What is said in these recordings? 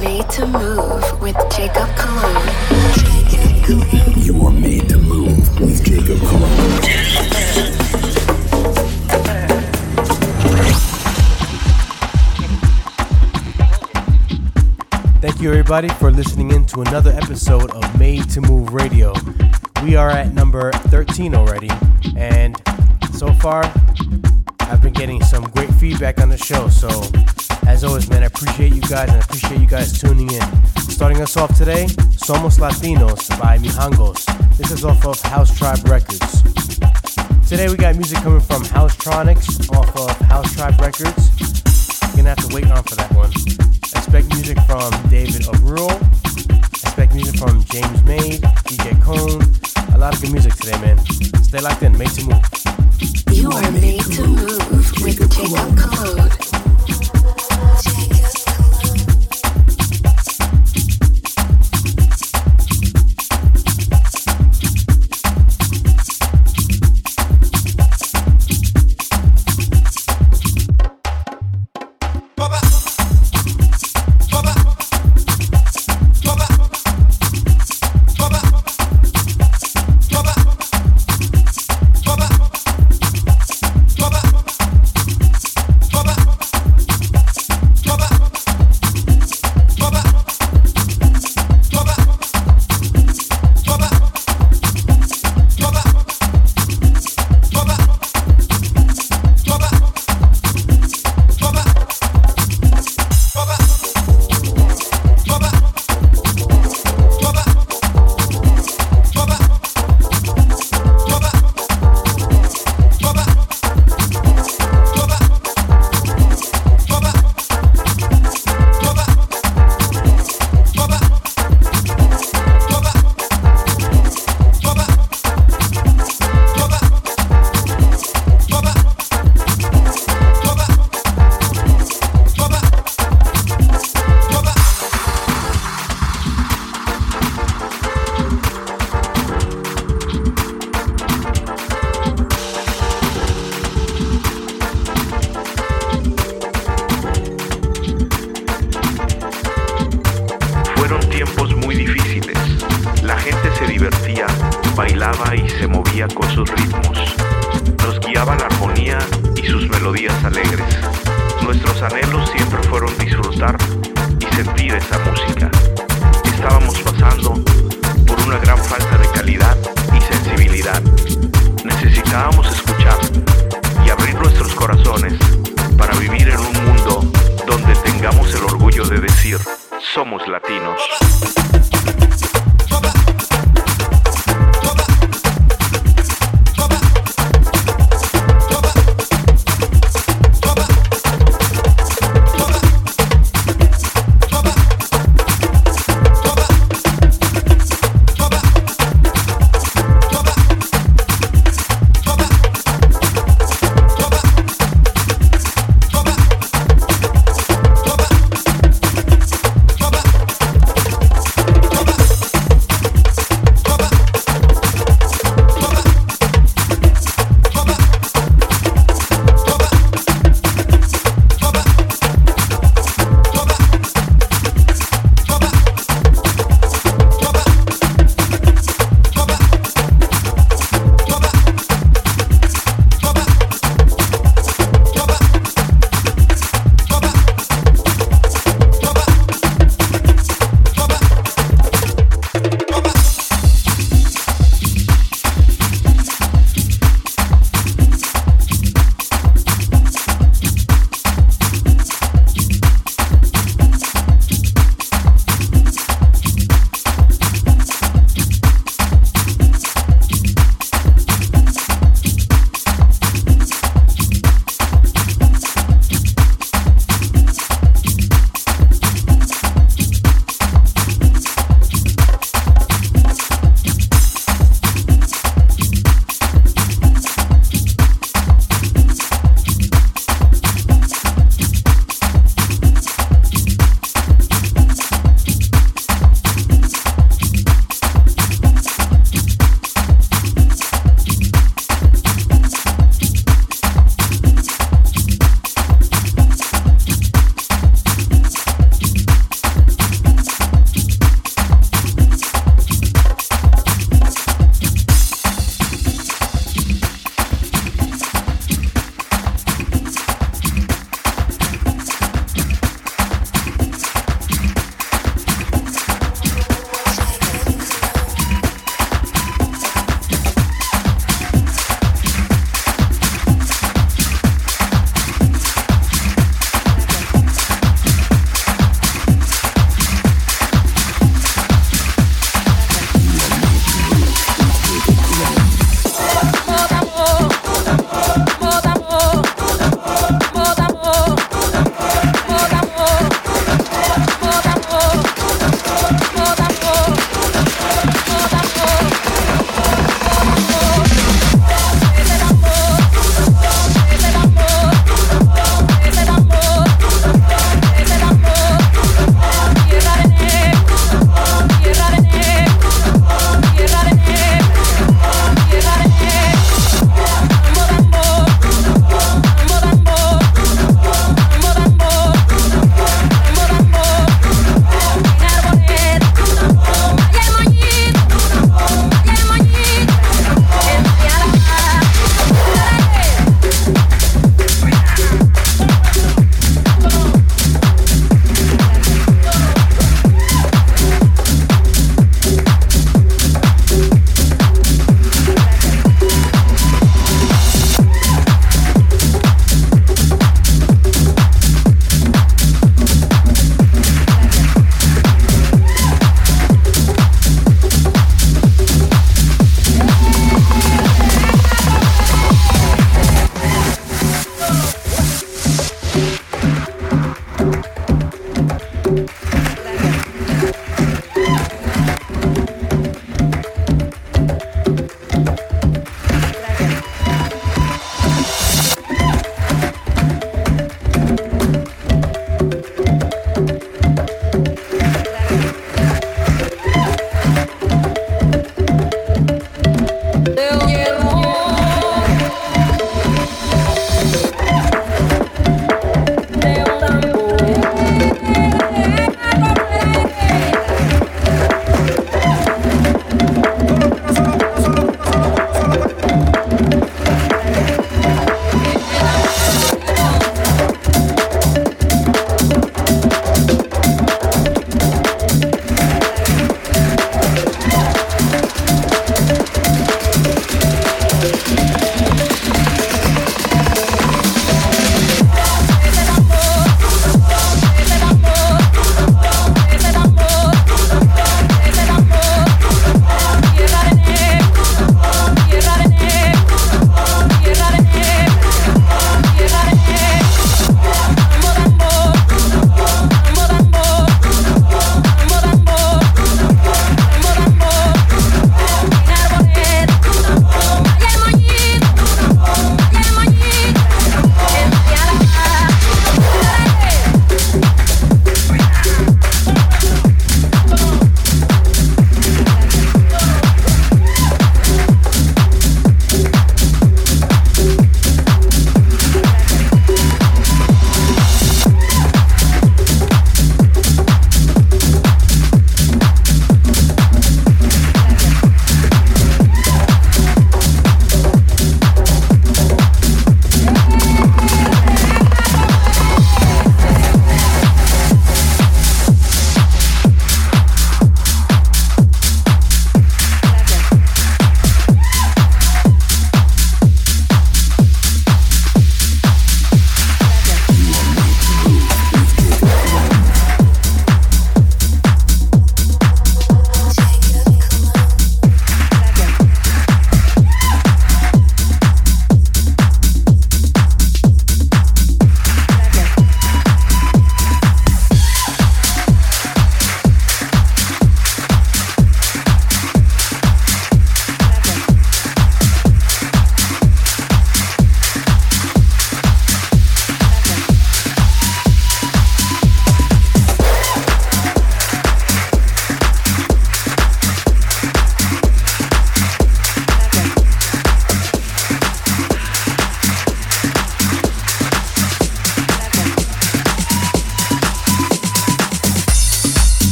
made to move with Jacob Colon. You are made to move with Jacob Colon. Thank you, everybody, for listening in to another episode of Made to Move Radio. We are at number 13 already, and so far, I've been getting some great feedback on the show. So, as always, man, I appreciate you guys and I appreciate you guys tuning in. Starting us off today, Somos Latinos by Mijangos. This is off of House Tribe Records. Today, we got music coming from Housetronics off of House Tribe Records. You're gonna have to wait on for that one. Expect music from David Rural. Expect music from James Made, DJ Cone. A lot of good music today, man. Stay locked in, made to move. You are made to move with Jacob Colon.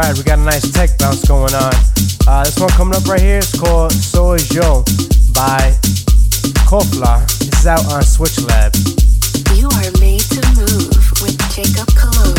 Ride. We got a nice tech bounce going on. Uh, this one coming up right here is called So Is by Kofla. This is out on Switch Lab. You are made to move with Jacob Colon.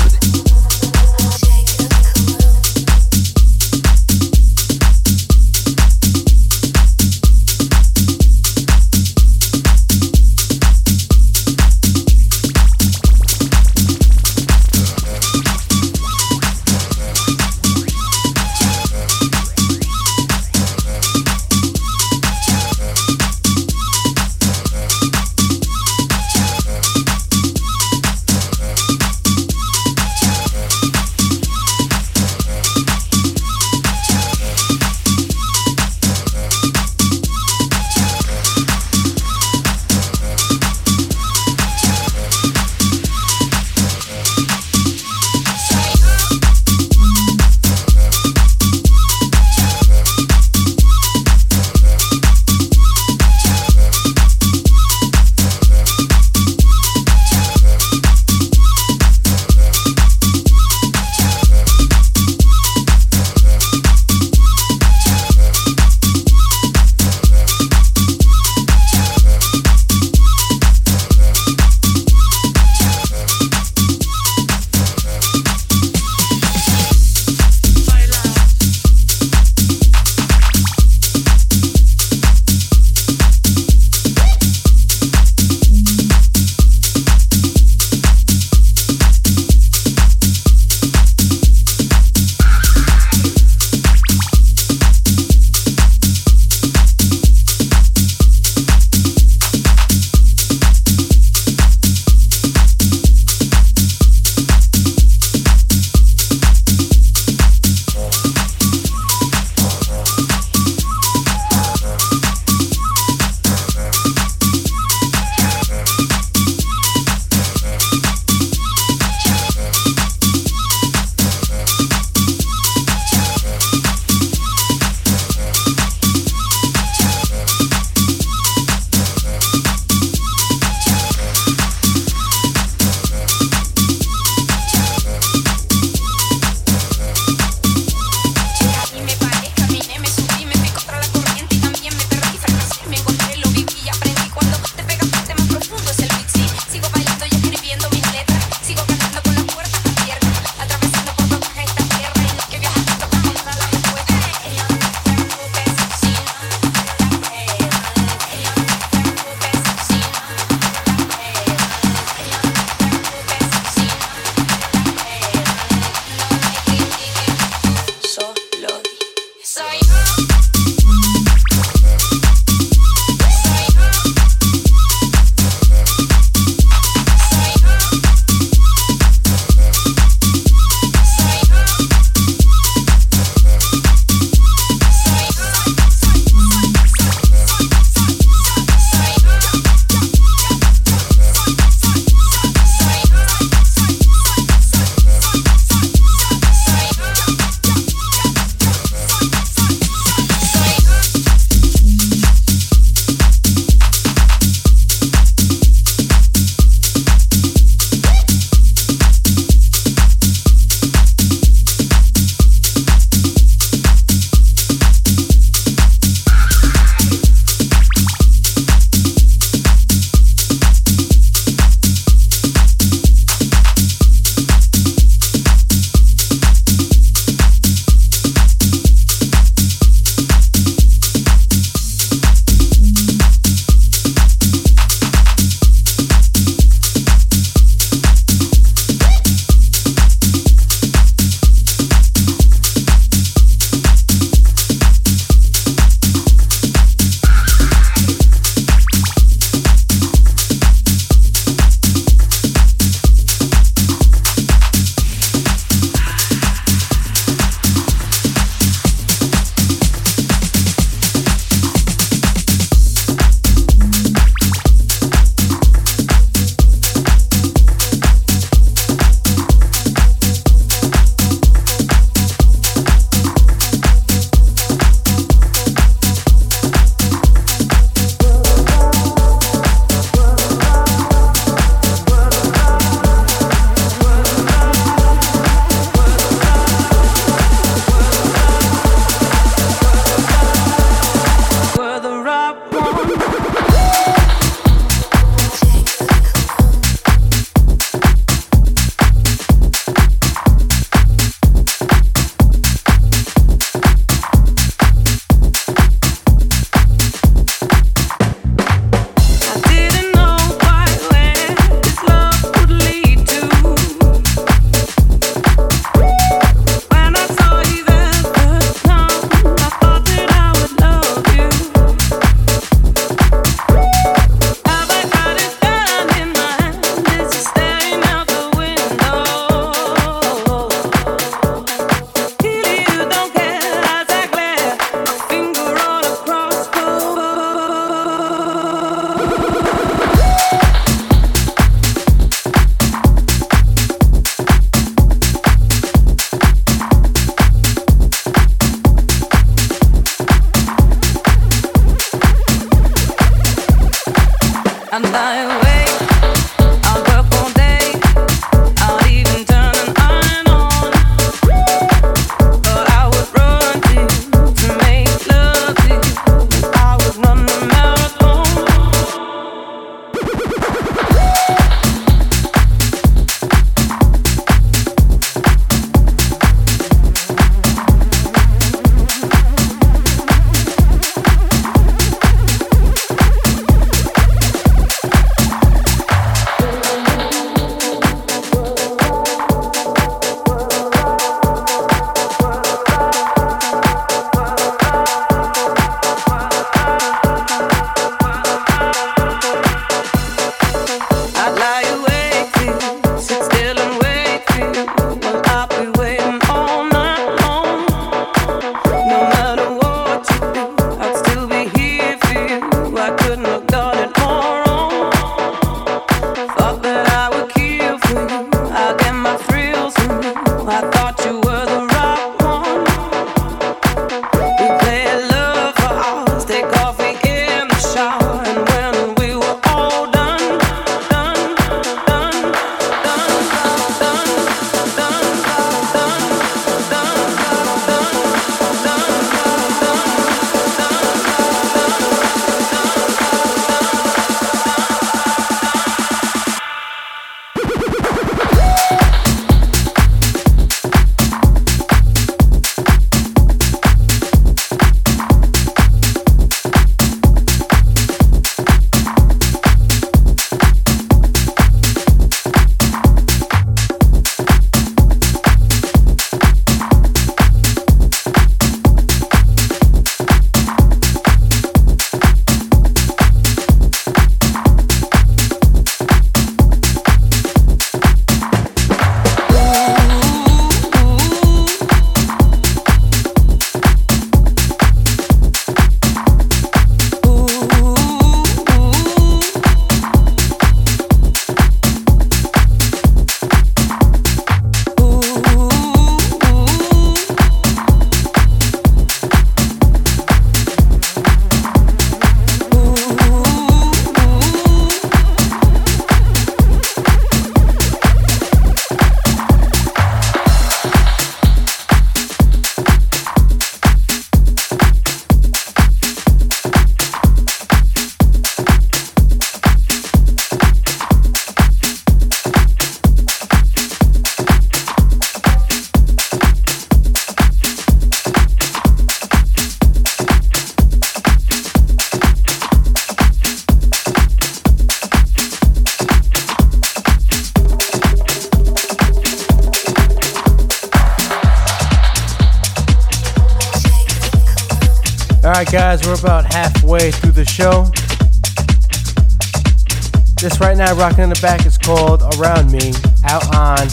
Rocking in the back, is called Around Me, out on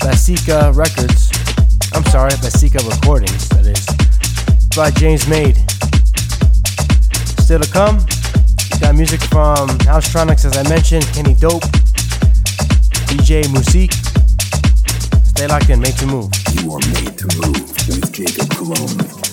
Basica Records. I'm sorry, Basica Recordings, that is. By James Made. Still to come, got music from Housetronics, as I mentioned, Kenny Dope, DJ Musique. Stay locked in, made to move. You are made to move with Jacob Colon.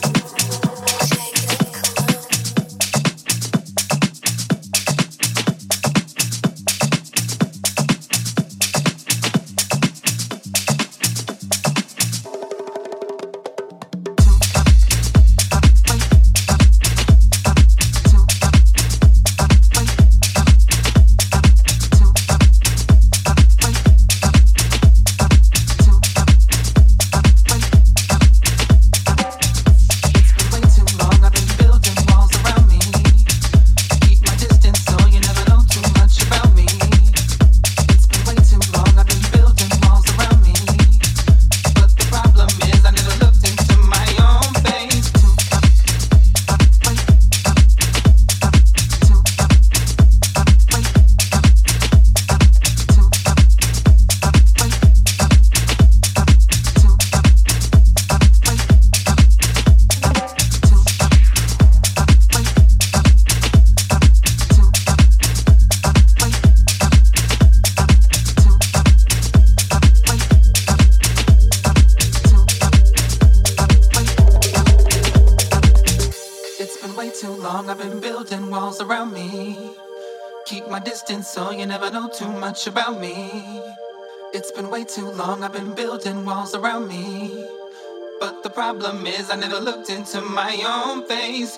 Is, I never looked into my own face.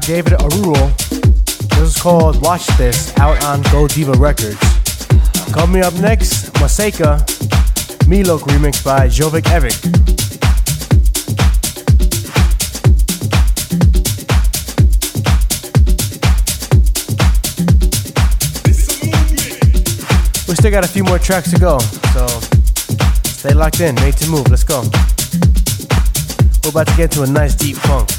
David Aruro. This is called Watch This out on Go Deeva Records. Coming up next, Maseka, Milok remix by Jovic Evic. We still got a few more tracks to go, so stay locked in. Made to move. Let's go. We're about to get to a nice deep funk.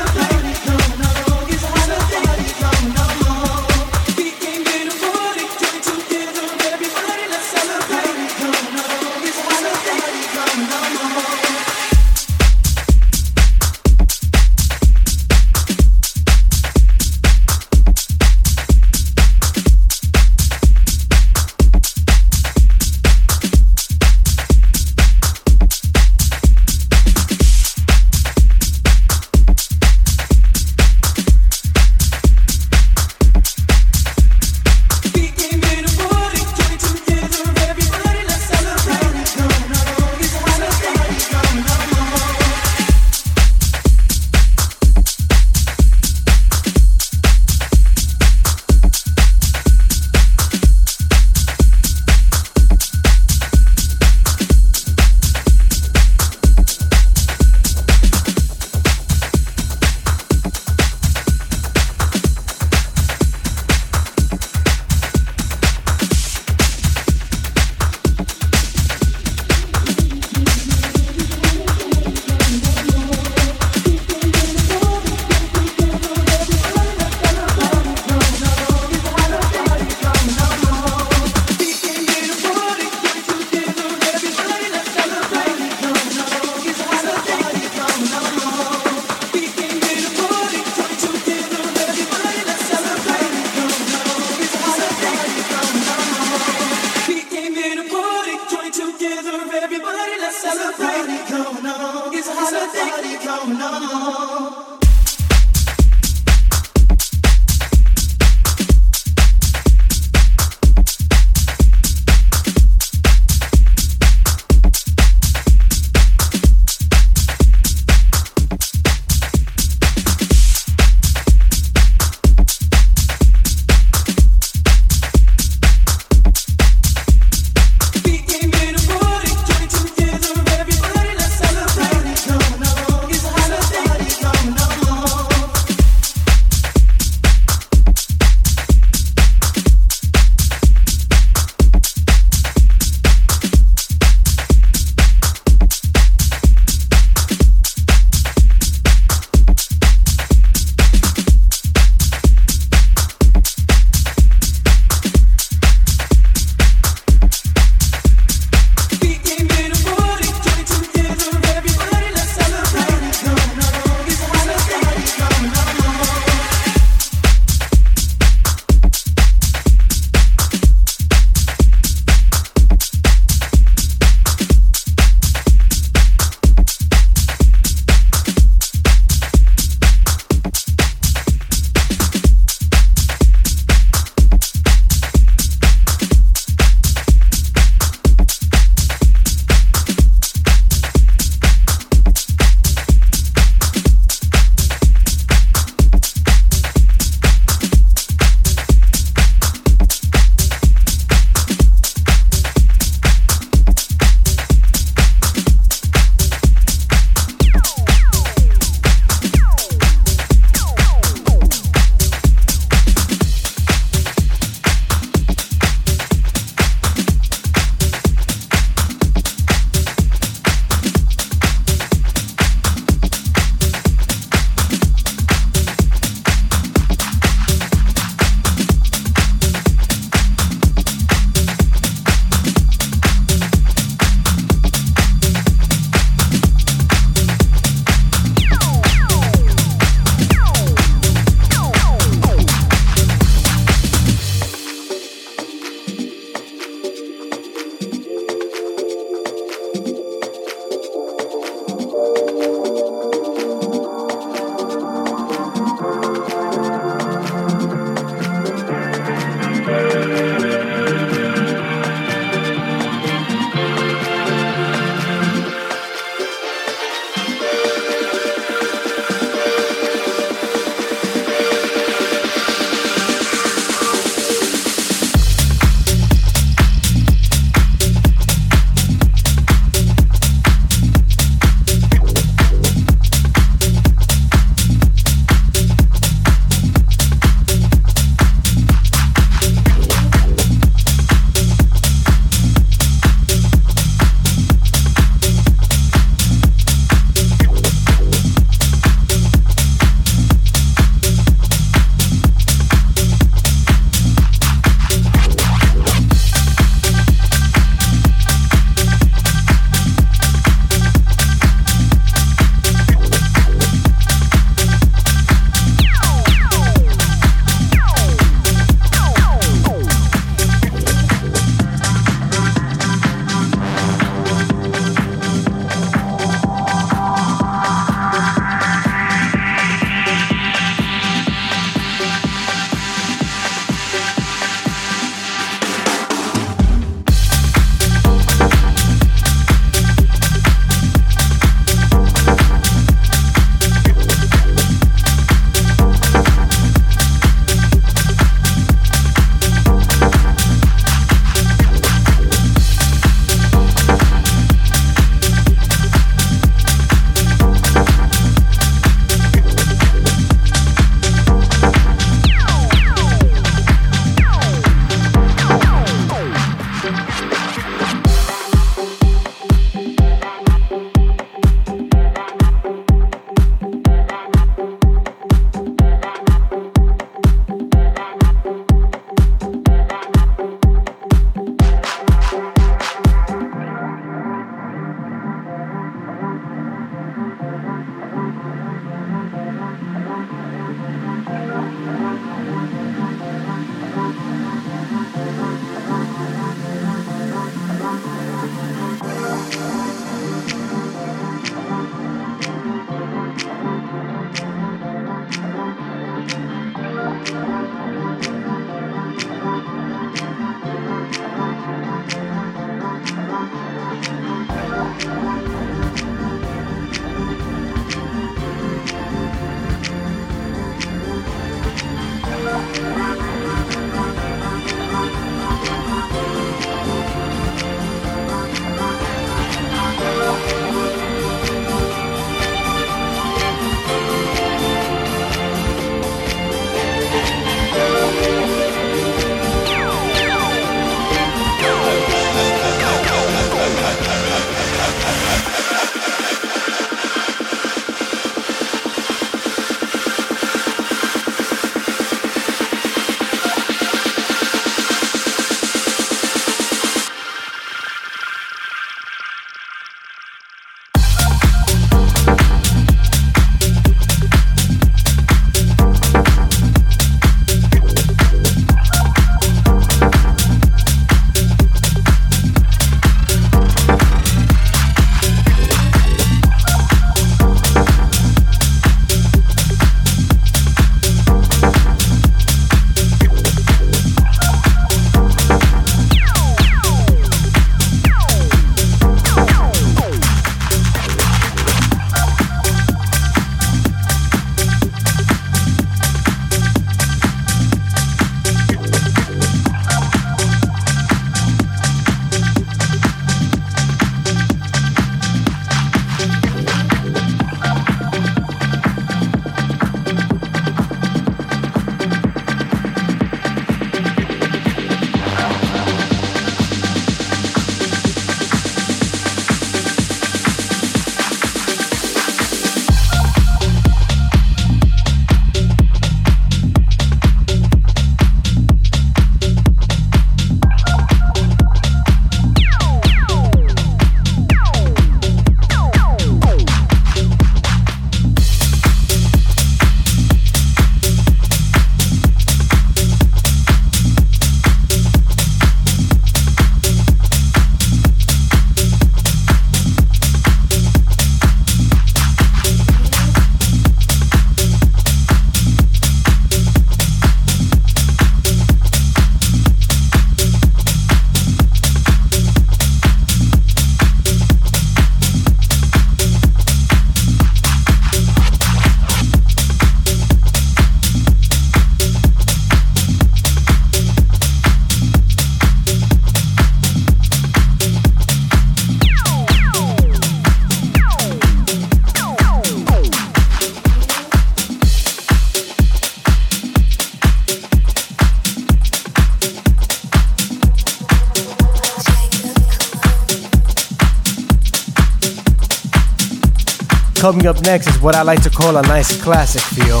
Coming up next is what I like to call a nice classic feel.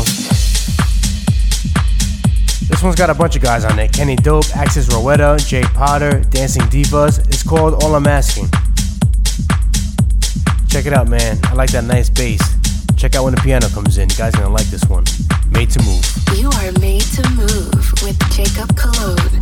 This one's got a bunch of guys on it Kenny Dope, Axis Rowetta, Jay Potter, Dancing Divas. It's called All I'm Asking. Check it out, man. I like that nice bass. Check out when the piano comes in. You guys gonna like this one. Made to move. You are made to move with Jacob Colon.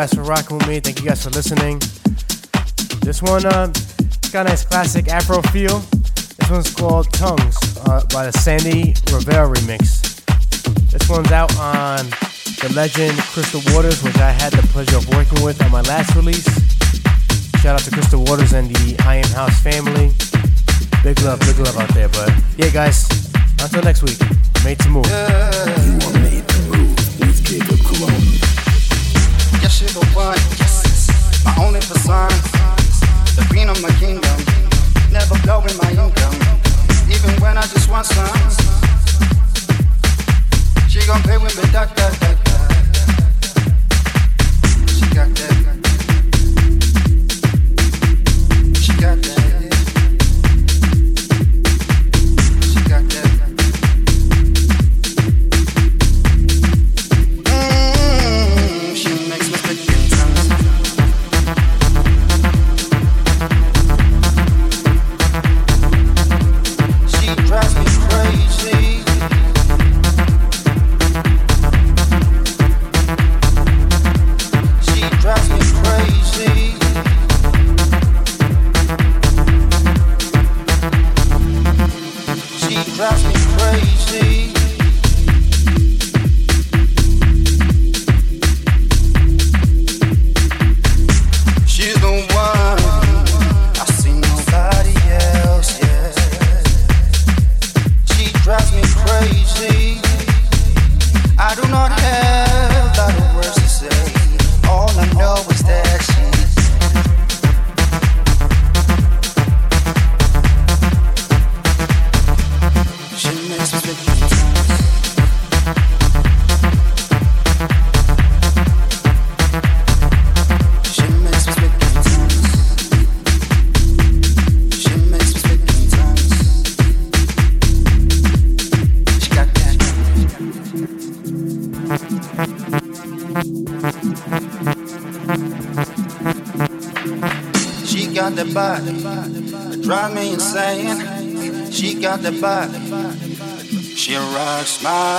Guys for rocking with me. Thank you guys for listening. This one, uh, got a nice classic Afro feel. This one's called Tongues uh, by the Sandy Rivera remix. This one's out on the legend Crystal Waters, which I had the pleasure of working with on my last release. Shout out to Crystal Waters and the I Am House family. Big love, big love out there. But yeah, guys, until next week, made to move. You are made to move with Jacob One. My only the queen of my kingdom. Never blowing my income, even when I just want some. She gon' play with me, da da da da. She got that. She rocks my